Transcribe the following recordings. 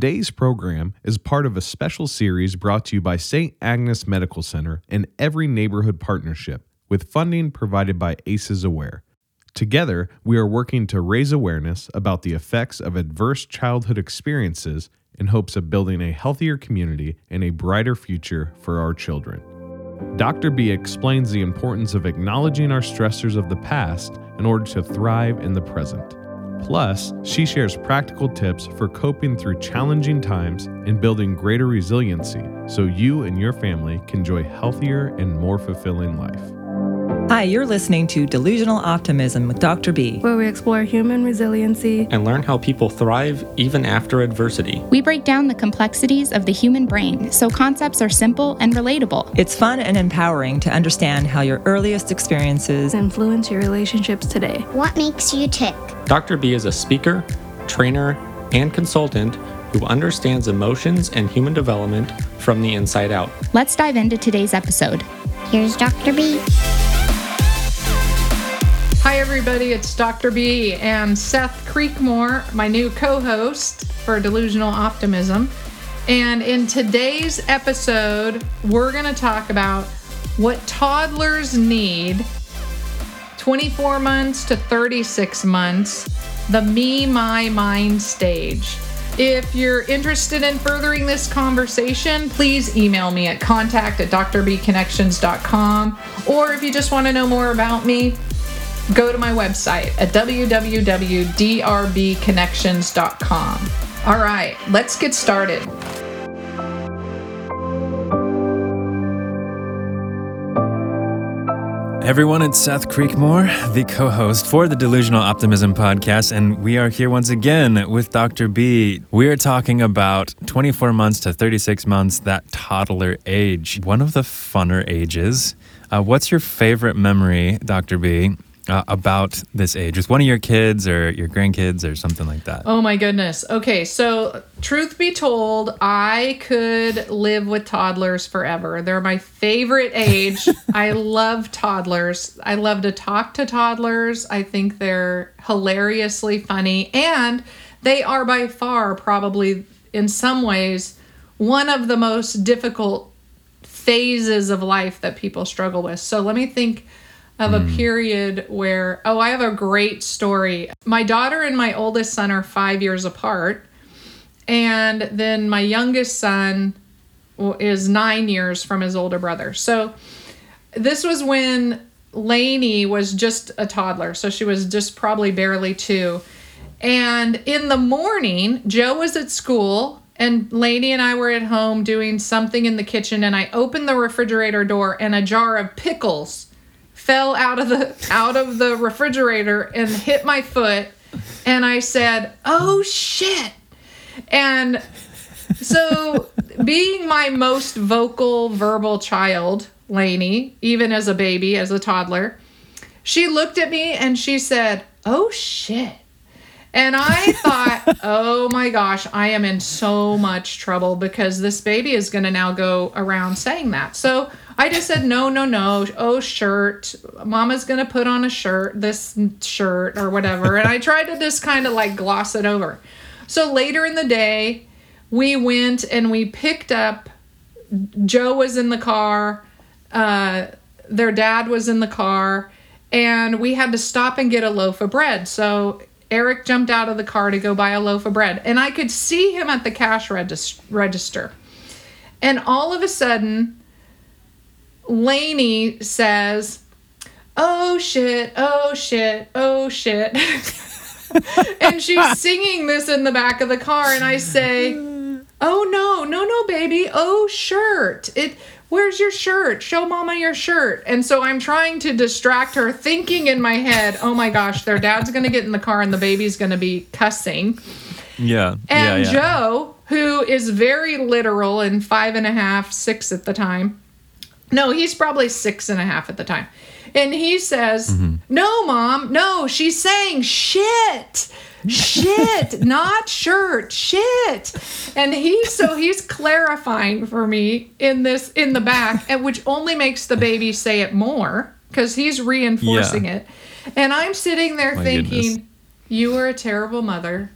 Today's program is part of a special series brought to you by St. Agnes Medical Center and Every Neighborhood Partnership, with funding provided by ACEs Aware. Together, we are working to raise awareness about the effects of adverse childhood experiences in hopes of building a healthier community and a brighter future for our children. Dr. B explains the importance of acknowledging our stressors of the past in order to thrive in the present. Plus, she shares practical tips for coping through challenging times and building greater resiliency so you and your family can enjoy healthier and more fulfilling life. Hi, you're listening to Delusional Optimism with Dr. B. where we explore human resiliency. and learn how people thrive even after adversity. We break down the complexities of the human brain so concepts are simple and relatable. It's fun and empowering to understand how your earliest experiences Influence your relationships today. What makes you tick? Dr. B is a speaker, trainer, and consultant who understands emotions and human development from the inside out. Let's dive into today's episode. Here's Dr. B. Everybody. It's Dr. B and Seth Creekmore, my new co host for Delusional Optimism. And in today's episode, we're going to talk about what toddlers need 24 months to 36 months, the me, my, mind stage. If you're interested in furthering this conversation, please email me at contact at drbconnections.com. Or if you just want to know more about me, go to my website at www.drbconnections.com. All right, let's get started. Everyone, it's Seth Creekmore, the co host for the Delusional Optimism podcast, and we are here once again with Dr. B. We are talking about 24 months to 36 months, that toddler age, one of the funner ages. Uh, what's your favorite memory, Dr. B, uh, about this age? With one of your kids or your grandkids or something like that? Oh my goodness. Okay, so truth be told, I could live with toddlers forever. They're my favorite age. I love toddlers. I love to talk to toddlers. I think they're hilariously funny and they are by far probably in some ways one of the most difficult phases of life that people struggle with. So let me think of a hmm. period where, oh, I have a great story. My daughter and my oldest son are five years apart. And then my youngest son is nine years from his older brother. So this was when Lainey was just a toddler. So she was just probably barely two. And in the morning, Joe was at school and Lainey and I were at home doing something in the kitchen. And I opened the refrigerator door and a jar of pickles fell out of the out of the refrigerator and hit my foot and I said, "Oh shit." And so being my most vocal verbal child, Lainey, even as a baby, as a toddler, she looked at me and she said, "Oh shit." And I thought, oh my gosh, I am in so much trouble because this baby is going to now go around saying that. So I just said, no, no, no. Oh, shirt. Mama's going to put on a shirt, this shirt or whatever. And I tried to just kind of like gloss it over. So later in the day, we went and we picked up, Joe was in the car, uh, their dad was in the car, and we had to stop and get a loaf of bread. So Eric jumped out of the car to go buy a loaf of bread, and I could see him at the cash regis- register. And all of a sudden, Lainey says, Oh shit, oh shit, oh shit. and she's singing this in the back of the car, and I say, Oh no, no, no, baby, oh shirt. It where's your shirt? Show mama your shirt. And so I'm trying to distract her, thinking in my head, oh my gosh, their dad's gonna get in the car and the baby's gonna be cussing. Yeah. And yeah, yeah. Joe, who is very literal and five and a half, six at the time. No, he's probably six and a half at the time. And he says, mm-hmm. No, mom, no, she's saying shit. Shit, not shirt, shit. And he so he's clarifying for me in this in the back, and which only makes the baby say it more because he's reinforcing Yeah. it. And I'm sitting there My thinking, goodness. You are a terrible mother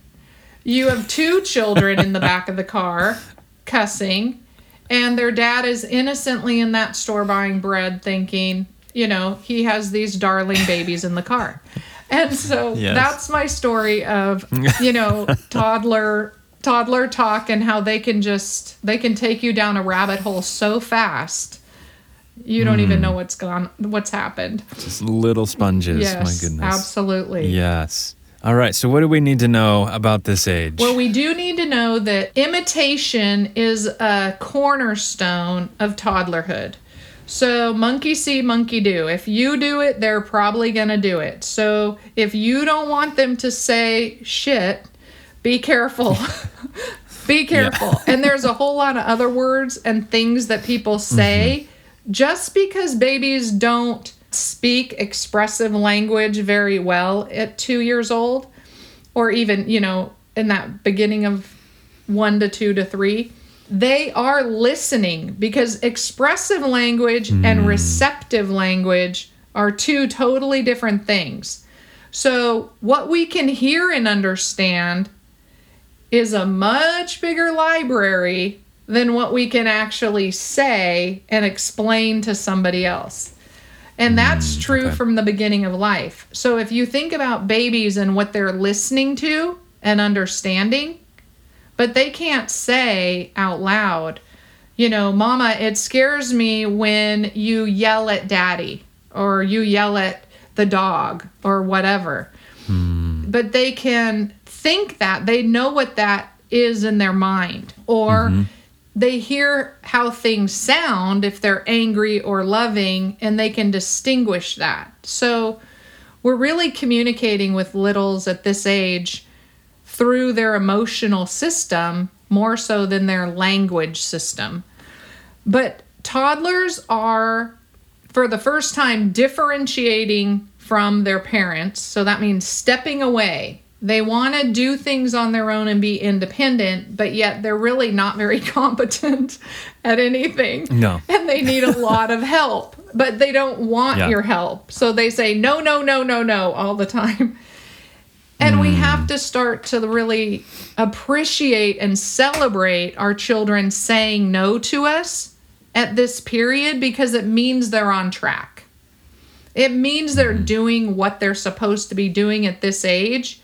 you have two children in the back of the car cussing, and their dad is innocently in that store buying bread, thinking, you know, he has these darling babies in the car. And so Yes. that's my story of, you know, toddler toddler talk and how they can just they can take you down a rabbit hole so fast. You don't even mm. know what's gone what's happened. Just little sponges. Yes, My goodness. absolutely. Yes. All right. So, what do we need to know about this age? Well, we do need to know that imitation is a cornerstone of toddlerhood. So, monkey see, monkey do. If you do it, they're probably going to do it. So, if you don't want them to say shit, be careful. be careful. And there's a whole lot of other words and things that people mm-hmm. say just because babies don't speak expressive language very well at two years old or even you know in that beginning of one to two to three they are listening because expressive language and hmm. receptive language are two totally different things so what we can hear and understand is a much bigger library than what we can actually say and explain to somebody else and hmm, that's true okay. from the beginning of life. So if you think about babies and what they're listening to and understanding, but they can't say out loud, you know, Mama, it scares me when you yell at daddy or you yell at the dog or whatever. Hmm. But they can think that, they know what that is in their mind. Or mm-hmm. they hear how things sound if they're angry or loving and they can distinguish that. So we're really communicating with littles at this age through their emotional system more so than their language system. But toddlers are, for the first time, differentiating from their parents. So that means stepping away. They want to do things on their own and be independent, but yet they're really not very competent at anything. No. And they need a lot of help, but they don't want Yeah. your help. So they say, no, no, no, no, no, all the time. And we mm. have to start to really appreciate and celebrate our children saying no to us at this period because it means they're on track. It means they're mm. doing what they're supposed to be doing at this age.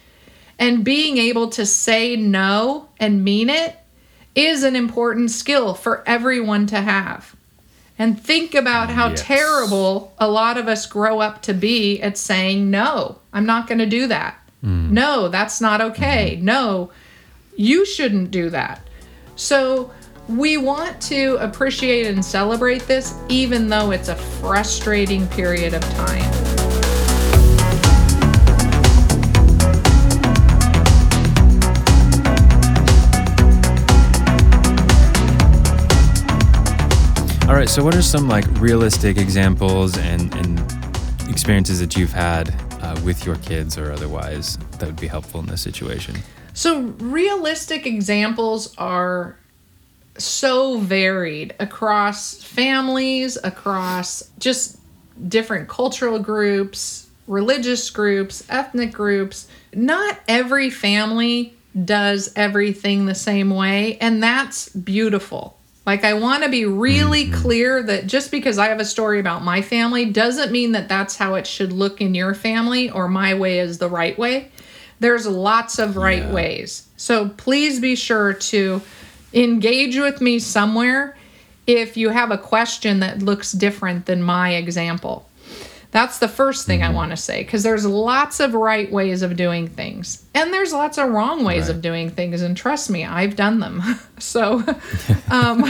And being able to say no and mean it is an important skill for everyone to have. And think about how Yes. terrible a lot of us grow up to be at saying, no, I'm not going to do that. Mm. No, that's not okay. Mm-hmm. No, you shouldn't do that. So we want to appreciate and celebrate this, even though it's a frustrating period of time. All right. So, what are some like realistic examples and, and experiences that you've had uh, with your kids or otherwise that would be helpful in this situation? So, realistic examples are so varied across families, across just different cultural groups, religious groups, ethnic groups. Not every family does everything the same way, and that's beautiful. Like, I want to be really mm-hmm. clear that just because I have a story about my family doesn't mean that that's how it should look in your family or my way is the right way. There's lots of right ways. So please be sure to engage with me somewhere if you have a question that looks different than my example. That's the first thing I want to say because there's lots of right ways of doing things and there's lots of wrong ways of doing things. And trust me, I've done them. so, um,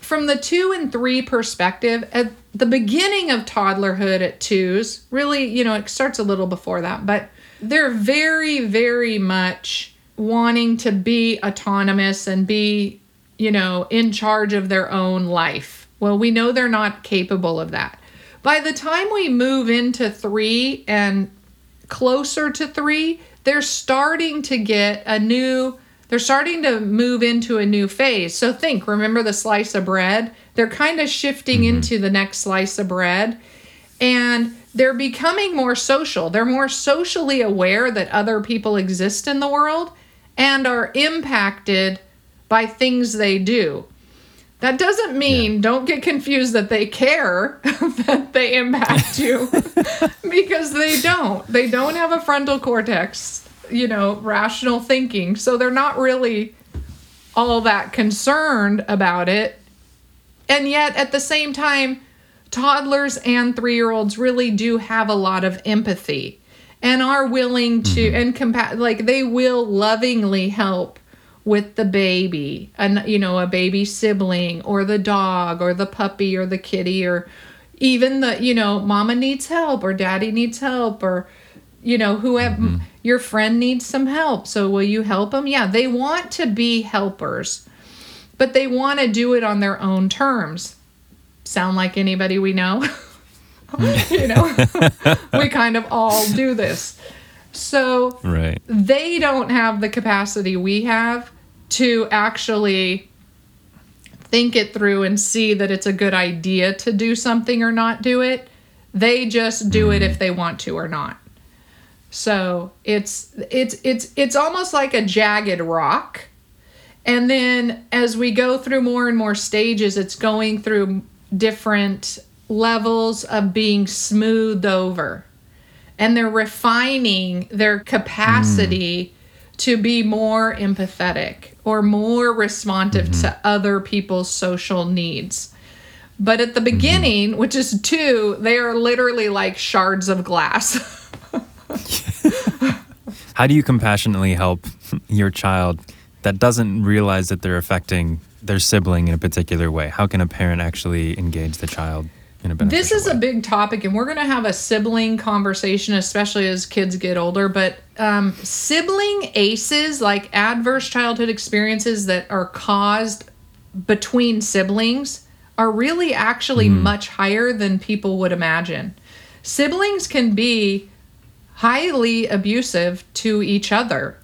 from the two and three perspective, at the beginning of toddlerhood at twos, really, you know, it starts a little before that, but they're very, very much wanting to be autonomous and be, you know, in charge of their own life. Well, we know they're not capable of that. By the time we move into three and closer to three, they're starting to get a new, they're starting to move into a new phase. So think, remember the slice of bread? They're kind of shifting mm-hmm. into the next slice of bread and they're becoming more social. They're more socially aware that other people exist in the world and are impacted by things they do. That doesn't mean don't get confused that they care that they impact you because they don't. They don't have a frontal cortex, you know, rational thinking. So they're not really all that concerned about it. And yet at the same time, toddlers and 3-year-olds really do have a lot of empathy and are willing to mm-hmm. and compa- like they will lovingly help with the baby and you know a baby sibling or the dog or the puppy or the kitty or even the you know mama needs help or daddy needs help or you know whoever mm-hmm. your friend needs some help. So will you help them yeah they want to be helpers but they want to do it on their own terms. Sound like anybody we know? You know we kind of all do this. So Right. they don't have the capacity we have to actually think it through and see that it's a good idea to do something or not do it. They just do it if mm-hmm. they want to or not. So it's it's it's it's almost like a jagged rock. And then as we go through more and more stages, it's going through different levels of being smoothed over and they're refining their capacity mm. To be more empathetic or more responsive to mm-hmm. other people's social needs. But at the mm-hmm. beginning, which is two, they are literally like shards of glass. How do you compassionately help your child that doesn't realize that they're affecting their sibling in a particular way? How can a parent actually engage the child in a beneficial this is way? a big topic, and we're going to have a sibling conversation, especially as kids get older. But um, sibling ACEs, like adverse childhood experiences that are caused between siblings, are really actually much higher than people would imagine. Siblings can be highly abusive to each other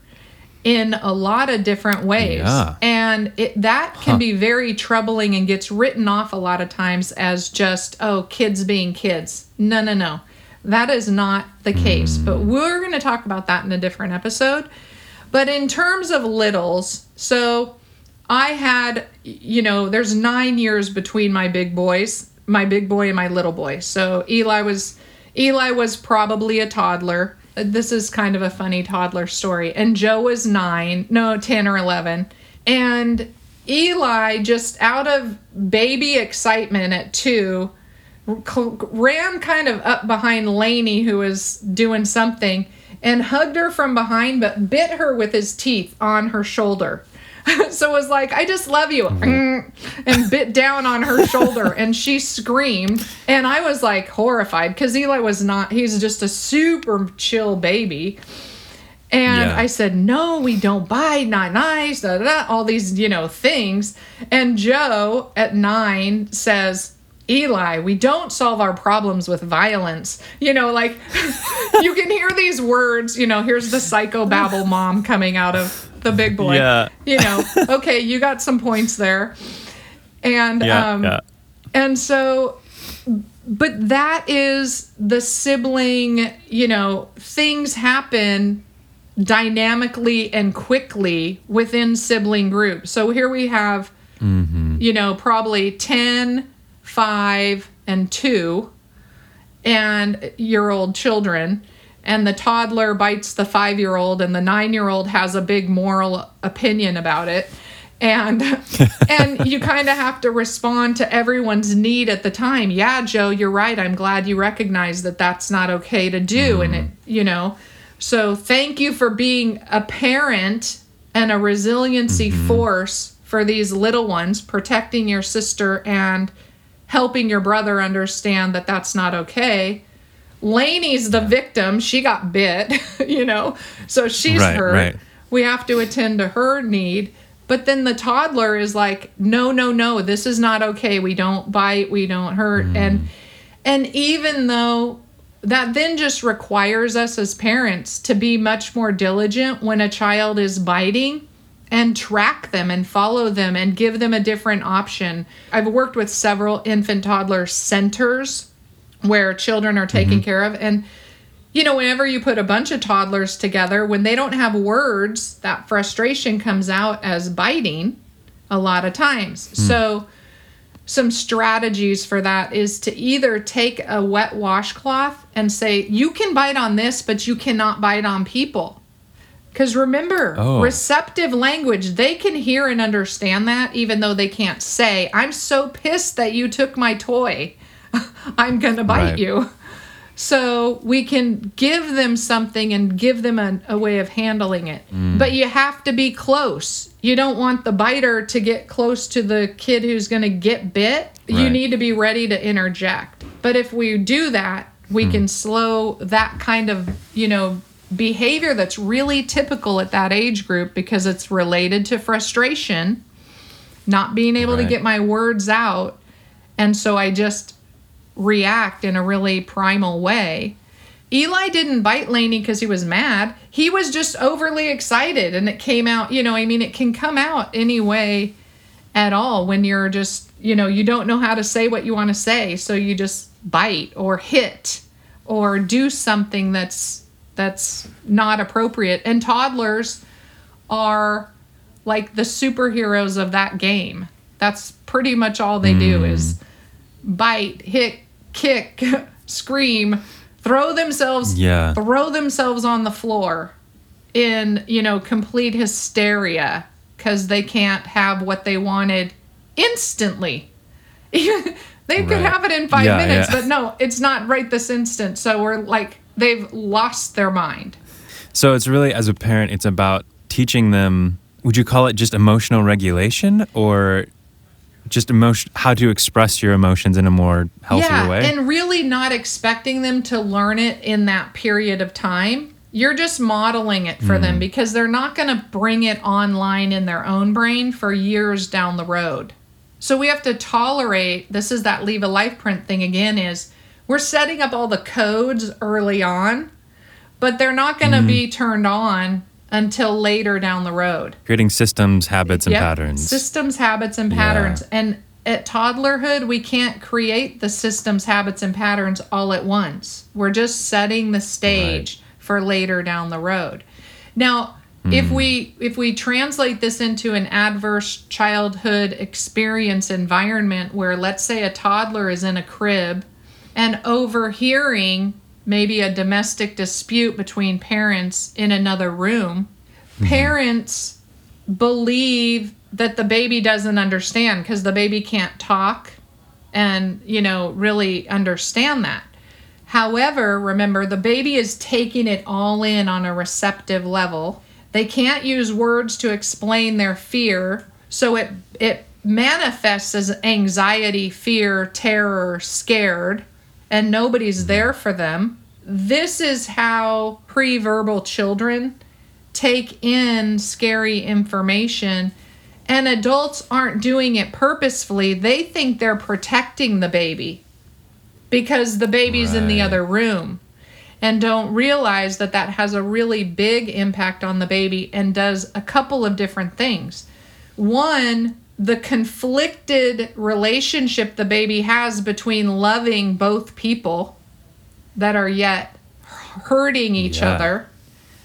in a lot of different ways. Yeah. And it, that can be very troubling and gets written off a lot of times as just, oh, kids being kids. No, no, no. That is not the case. But mm. we're going to talk about that in a different episode. But in terms of littles, so I had, you know, there's nine years between my big boys, my big boy and my little boy. So Eli was, Eli was probably a toddler. This is kind of a funny toddler story. And Joe was nine, no, 10 or 11. And Eli, just out of baby excitement at two, ran kind of up behind Lainey, who was doing something, and hugged her from behind, but bit her with his teeth on her shoulder. so it was like, I just love you. Mm, And bit down on her shoulder, and she screamed. And I was like horrified because Eli was not, he's just a super chill baby. And Yeah. I said, no, we don't bite, not nice, da, da, da, all these, you know, things. And Joe at nine says, Eli, we don't solve our problems with violence. You know, like you can hear these words, you know, here's the psychobabble mom coming out of the big boy. Yeah. You know, okay, you got some points there. And Yeah, um yeah. and so but that is the sibling, you know, things happen dynamically and quickly within sibling groups. So here we have, you know, probably 10, 5, and 2 and year old children. And the toddler bites the five year old, and the nine year old has a big moral opinion about it. And and you kind of have to respond to everyone's need at the time. Yeah, Joe, you're right. I'm glad you recognize that that's not okay to do. And it, mm. you know, so thank you for being a parent and a resiliency mm-hmm. force for these little ones, protecting your sister and helping your brother understand that that's not okay. Lainey's the victim. She got bit, you know, so she's Right, hurt. right. We have to attend to her need. But then the toddler is like, no, no, no, this is not okay. We don't bite, we don't hurt. Mm-hmm. And and even though that then just requires us as parents to be much more diligent when a child is biting and track them and follow them and give them a different option. I've worked with several infant toddler centers where children are taken mm-hmm. care of and you know, whenever you put a bunch of toddlers together, when they don't have words, that frustration comes out as biting a lot of times. Hmm. So, some strategies for that is to either take a wet washcloth and say, you can bite on this, but you cannot bite on people. Because remember, Oh. receptive language, they can hear and understand that even though they can't say, I'm so pissed that you took my toy. I'm going to bite Right. you. So we can give them something and give them a, a way of handling it. Mm. But you have to be close. You don't want the biter to get close to the kid who's going to get bit. You need to be ready to interject. But if we do that, we hmm. can slow that kind of, you know, behavior that's really typical at that age group because it's related to frustration, not being able to get my words out. And so I just react in a really primal way. Eli didn't bite Lainey because he was mad. He was just overly excited and it came out, you know, I mean, it can come out any way at all when you're just, you know, you don't know how to say what you want to say. So you just bite or hit or do something that's that's not appropriate. And toddlers are like the superheroes of that game. That's pretty much all they do hmm. is bite, hit, kick, scream, throw themselves Yeah. throw themselves on the floor in, you know, complete hysteria cuz they can't have what they wanted instantly. they could have it in 5 Yeah, minutes, yeah. but no, it's not right this instant. So we're like they've lost their mind. So it's really, as a parent, it's about teaching them. Would you call it just emotional regulation, or just emotion? How to express your emotions in a more healthier yeah, way? and really not expecting them to learn it in that period of time. You're just modeling it for Mm. them because they're not going to bring it online in their own brain for years down the road. So we have to tolerate this is that leave a life print thing again is we're setting up all the codes early on, but they're not going to Mm-hmm. be turned on until later down the road. Creating systems, habits, and Yep. patterns. Systems, habits, and patterns. And at toddlerhood, we can't create the systems, habits, and patterns all at once. We're just setting the stage for later down the road. Now, if we if we translate this into an adverse childhood experience environment where let's say a toddler is in a crib and overhearing maybe a domestic dispute between parents in another room, mm-hmm. parents believe that the baby doesn't understand because the baby can't talk and, you know, really understand that. However, remember, the baby is taking it all in on a receptive level. They can't use words to explain their fear, so it it manifests as anxiety, fear, terror, scared, and nobody's there for them. This is how pre-verbal children take in scary information and adults aren't doing it purposefully. They think they're protecting the baby because the baby's in the other room and don't realize that that has a really big impact on the baby and does a couple of different things. One, the conflicted relationship the baby has between loving both people that are yet hurting each Yeah. other.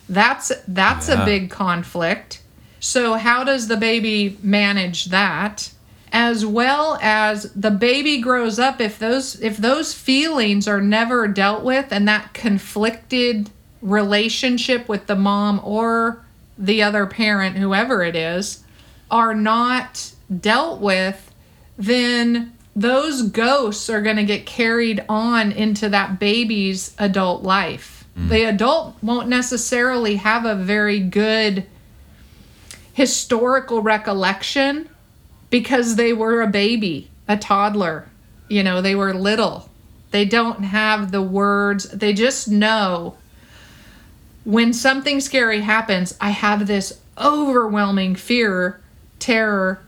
That's that's Yeah. a big conflict. So how does the baby manage that? As well as the baby grows up if those if those feelings are never dealt with and that conflicted relationship with the mom or the other parent whoever it is are not dealt with then those ghosts are going to get carried on into that baby's adult life. Mm. The adult won't necessarily have a very good historical recollection because they were a baby, a toddler. You know, they were little. They don't have the words. They just know when something scary happens, I have this overwhelming fear, terror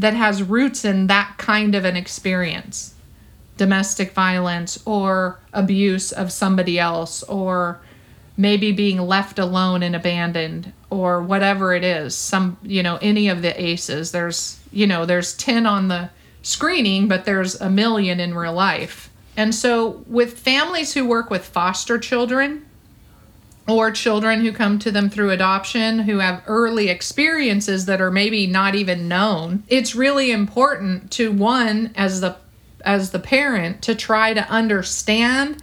that has roots in that kind of an experience. Domestic violence or abuse of somebody else or maybe being left alone and abandoned or whatever it is. Some you know any of the ACEs. There's you know there's 10 on the screening but there's a million in real life. And so, with families who work with foster children or children who come to them through adoption who have early experiences that are maybe not even known, it's really important to one as the as the parent to try to understand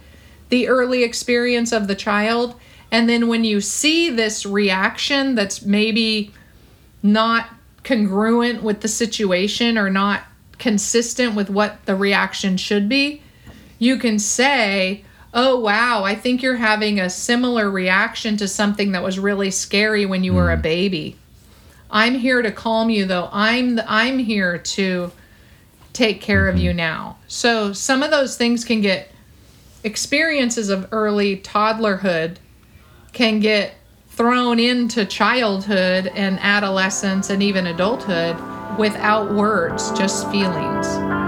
the early experience of the child. And then when you see this reaction that's maybe not congruent with the situation or not consistent with what the reaction should be, you can say, Oh, wow, I think you're having a similar reaction to something that was really scary when you were a hmm. baby. I'm here to calm you though. I'm the, I'm here to take care of you mm-hmm. now. So some of those things can get experiences of early toddlerhood can get thrown into childhood and adolescence and even adulthood without words, just feelings.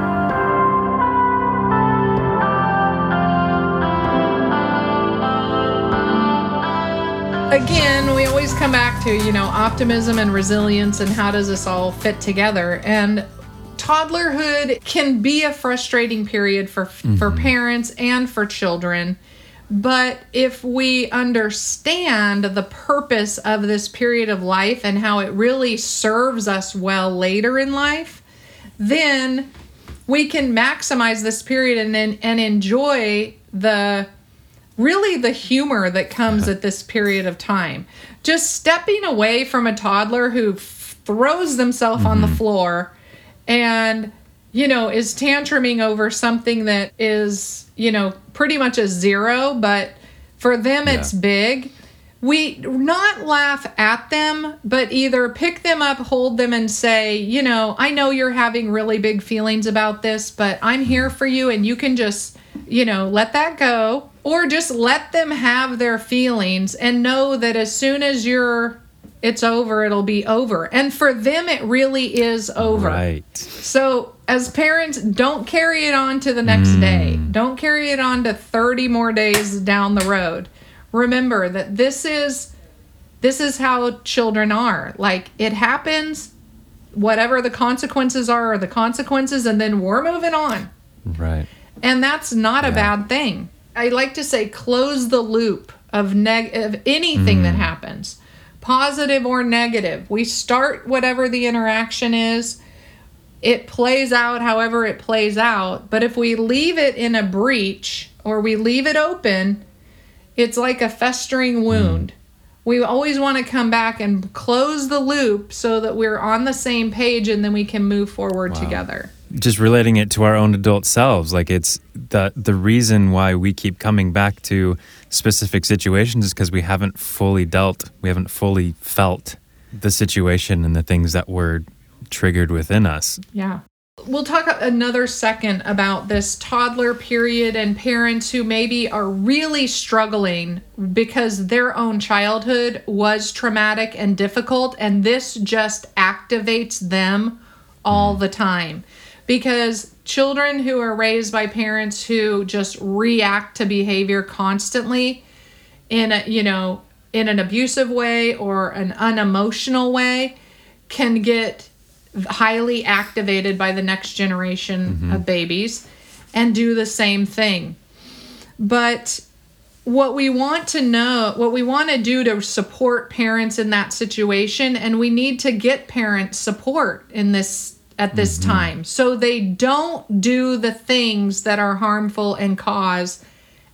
Again, we always come back to, you know, optimism and resilience and how does this all fit together? And toddlerhood can be a frustrating period for for mm-hmm. parents and for children. But if we understand the purpose of this period of life and how it really serves us well later in life, then we can maximize this period and then and enjoy the really the humor that comes at this period of time. Just stepping away from a toddler who f- throws themselves on the mm-hmm. floor and you know is tantruming over something that is you know pretty much a zero but for them it's big. We not laugh at them but either pick them up hold them and say you know i know you're having really big feelings about this but i'm here mm-hmm. for you and you can just you know let that go or just let them have their feelings and know that as soon as you're it's over it'll be over and for them it really is over Right. so, as parents, don't carry it on to the next mm. day. Don't carry it on to 30 more days down the road. Remember that this is this is how children are. Like it happens, whatever the consequences are are the consequences and then we're moving on. Right. And that's not a bad thing. I like to say close the loop of neg of anything that mm. happens, positive or negative. We start whatever the interaction is. It plays out however it plays out, but if we leave it in a breach or we leave it open, it's like a festering mm. wound. We always want to come back and close the loop so that we're on the same page and then we can move forward together. Just relating it to our own adult selves like it's the the reason why we keep coming back to specific situations is because we haven't fully dealt we haven't fully felt the situation and the things that were triggered within us Yeah. We'll talk another second about this toddler period and parents who maybe are really struggling because their own childhood was traumatic and difficult, and this just activates them all mm-hmm. the time. Because children who are raised by parents who just react to behavior constantly in a, you know, in an abusive way or an unemotional way can get highly activated by the next generation mm-hmm. of babies and do the same thing. But what we want to know, what we want to do to support parents in that situation, and we need to get parents support in this at this mm-hmm. time. So they don't do the things that are harmful and cause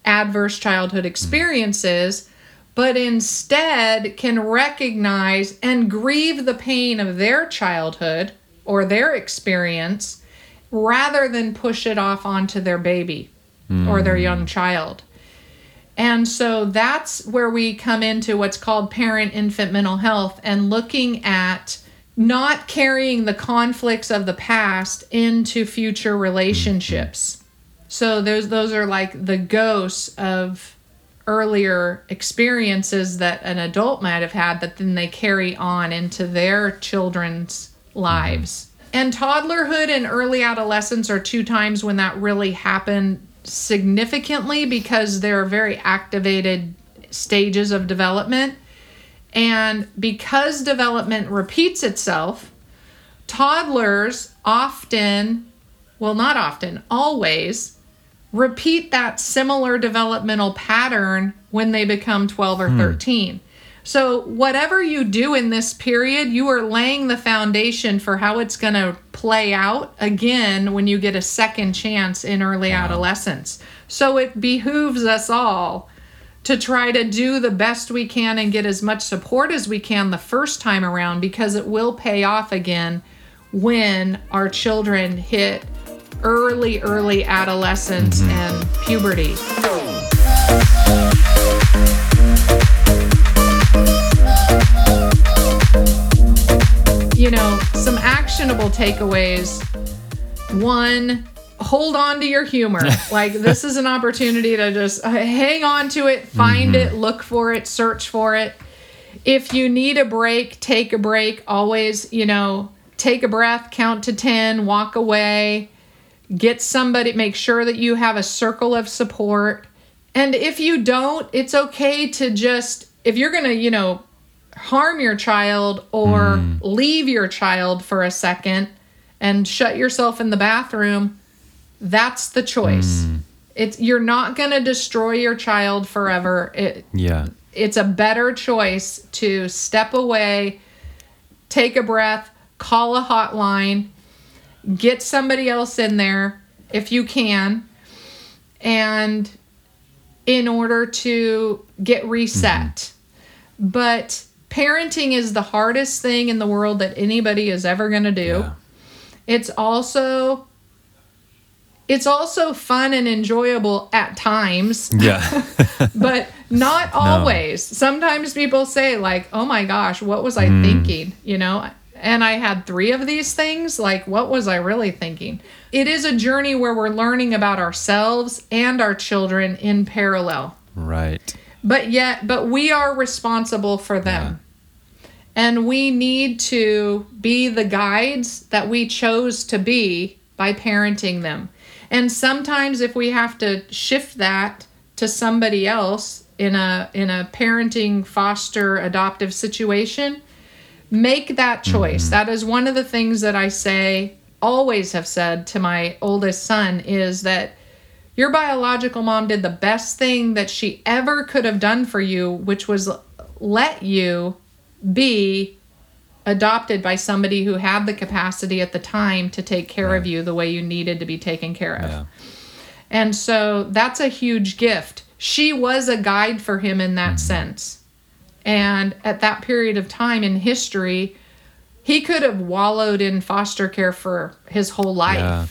adverse childhood mm-hmm. experiences but instead can recognize and grieve the pain of their childhood or their experience rather than push it off onto their baby or their young mm-hmm. child. And so that's where we come into what's called parent infant mental health and looking at not carrying the conflicts of the past into future relationships. So those those are like the ghosts of earlier experiences that an adult might have had that then they carry on into their children's lives. And toddlerhood and early adolescence are two times when that really happened significantly because they're very activated stages of development. And because development repeats itself, toddlers often, well, not often, always repeat that similar developmental pattern when they become 12 or hmm. 13. So, whatever you do in this period, you are laying the foundation for how it's going to play out again when you get a second chance in early adolescence. So, it behooves us all to try to do the best we can and get as much support as we can the first time around because it will pay off again when our children hit early, early adolescence mm-hmm. and puberty. You know, some actionable takeaways. One, hold on to your humor. like, this is an opportunity to just uh, hang on to it, find it, look for it, search for it. If you need a break, take a break. Always, you know, take a breath, count to 10, walk away, get somebody, make sure that you have a circle of support. And if you don't, it's okay to just, if you're going to, you know, harm your child or leave your child for a second and shut yourself in the bathroom, that's the choice. Mm. It's you're not going to destroy your child forever. It, Yeah. it's a better choice to step away, take a breath, call a hotline, get somebody else in there if you can, and in order to get reset. Mm-hmm. But parenting is the hardest thing in the world that anybody is ever going to do. Yeah. It's also it's also fun and enjoyable at times Yeah. but not always. Sometimes people say like, "Oh my gosh, what was I hmm. thinking?" You know, and I had 3 of these things, like what was I really thinking? It is a journey where we're learning about ourselves and our children in parallel. right. But yet, but we are responsible for them. And we need to be the guides that we chose to be by parenting them. And sometimes if we have to shift that to somebody else in a in a parenting foster adoptive situation, make that choice. Mm-hmm. That is one of the things that I say always have said to my oldest son is that your biological mom did the best thing that she ever could have done for you, which was let you be adopted by somebody who had the capacity at the time to take care of you the way you needed to be taken care of. Yeah. And so that's a huge gift. She was a guide for him in that mm-hmm. sense. And at that period of time in history, he could have wallowed in foster care for his whole life Yeah.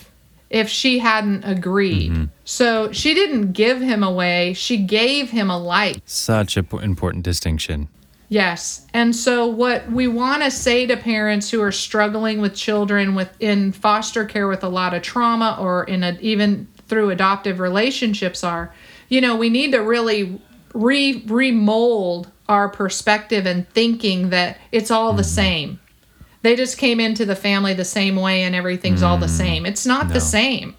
if she hadn't agreed. Mm-hmm. So she didn't give him away, she gave him a life. Such an important distinction. Yes. And so what we want to say to parents who are struggling with children with in foster care with a lot of trauma or in a even through adoptive relationships are, you know, we need to really re remold our perspective and thinking that it's all the mm-hmm. same. They just came into the family the same way and everything's all the mm. same. It's not the same.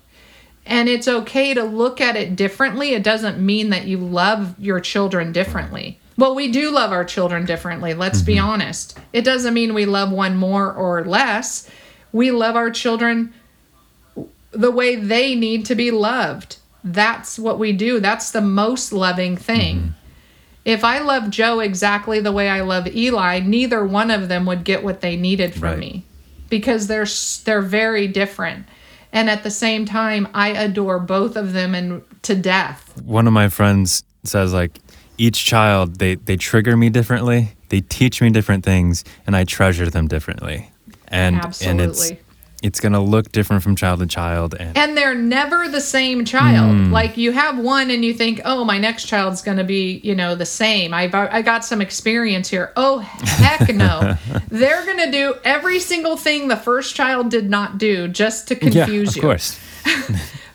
And it's okay to look at it differently. It doesn't mean that you love your children differently. Well, we do love our children differently. Let's be mm-hmm. honest. It doesn't mean we love one more or less. We love our children the way they need to be loved. That's what we do. That's the most loving thing. Mm-hmm. If I love Joe exactly the way I love Eli, neither one of them would get what they needed from Right. me because they're they're very different. And at the same time, I adore both of them and to death. One of my friends says like each child they they trigger me differently. They teach me different things and I treasure them differently. And and it's it's going to look different from child to child and And they're never the same child. Hmm. Like you have one and you think, "Oh, my next child's going to be, you know, the same. I've I got some experience here." Oh, heck no. they're going to do every single thing the first child did not do just to yeah, confuse of you. Of course.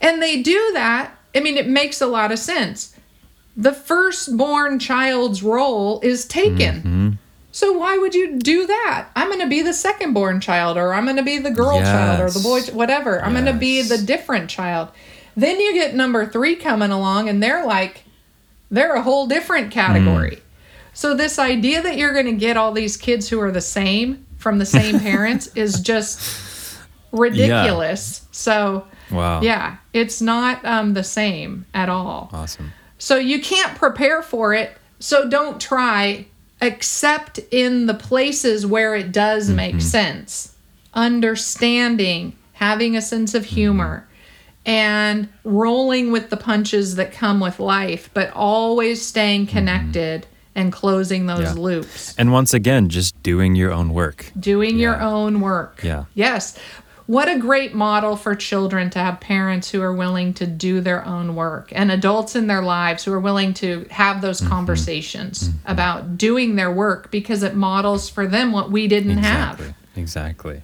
And they do that. I mean, it makes a lot of sense. The firstborn child's role is taken. Mm-hmm. So why would you do that? I'm going to be the second-born child, or I'm going to be the girl child, or the boy, Yes. whatever. I'm going to be the different child. Then you get number three coming along, and they're like, they're a whole different category. Hmm. So this idea that you're going to get all these kids who are the same from the same parents is just ridiculous. So Wow. Yeah, it's not um, the same at all. Awesome. So you can't prepare for it. So don't try, except in the places where it does mm-hmm. make sense. Understanding, having a sense of humor, mm-hmm. and rolling with the punches that come with life, but always staying mm-hmm. connected and closing those Yeah. loops. And once again, just doing your own work. Doing your own work. Yeah. Yes. What a great model for children to have parents who are willing to do their own work and adults in their lives who are willing to have those Mm-hmm. conversations about doing their work because it models for them what we didn't Exactly. have. Exactly.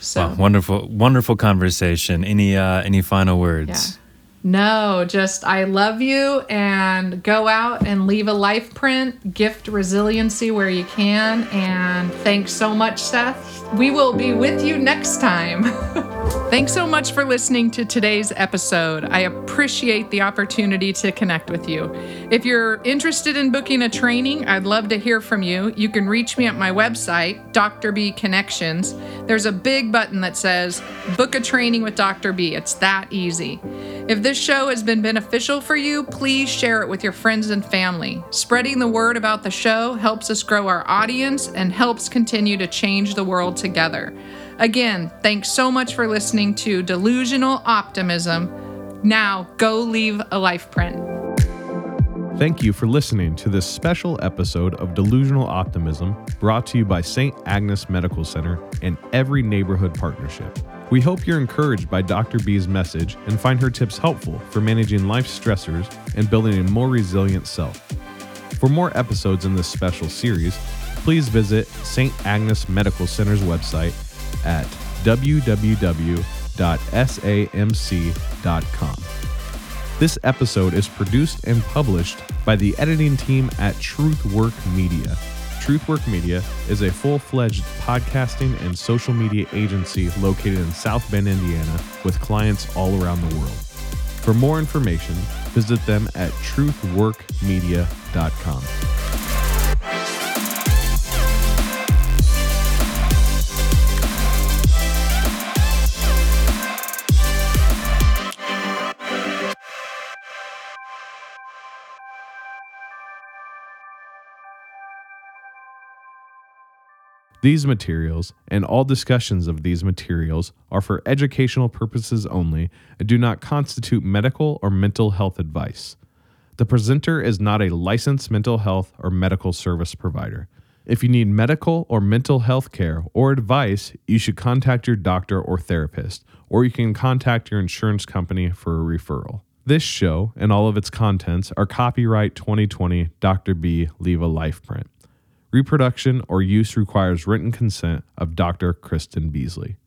So, Wow, wonderful, wonderful conversation. Any uh, any final words? yeah. No, just I love you and go out and leave a life print, gift resiliency where you can. And thanks so much, Seth. We will be with you next time. Thanks so much for listening to today's episode. I appreciate the opportunity to connect with you. If you're interested in booking a training, I'd love to hear from you. You can reach me at my website, Dr. B Connections. There's a big button that says Book a Training with Dr. B. It's that easy. If this show has been beneficial for you, please share it with your friends and family. Spreading the word about the show helps us grow our audience and helps continue to change the world together. Again, thanks so much for listening to Delusional Optimism. Now, go leave a life print. Thank you for listening to this special episode of Delusional Optimism brought to you by St. Agnes Medical Center and Every Neighborhood Partnership. We hope you're encouraged by Dr. B's message and find her tips helpful for managing life stressors and building a more resilient self. For more episodes in this special series, please visit St. Agnes Medical Center's website at www.samc.com. This episode is produced and published by the editing team at Truth Work Media. Truthwork Media is a full fledged podcasting and social media agency located in South Bend, Indiana, with clients all around the world. For more information, visit them at truthworkmedia.com. These materials and all discussions of these materials are for educational purposes only and do not constitute medical or mental health advice. The presenter is not a licensed mental health or medical service provider. If you need medical or mental health care or advice, you should contact your doctor or therapist, or you can contact your insurance company for a referral. This show and all of its contents are copyright 2020 Dr. B Leave a Life print. Reproduction or use requires written consent of Dr. Kristen Beasley.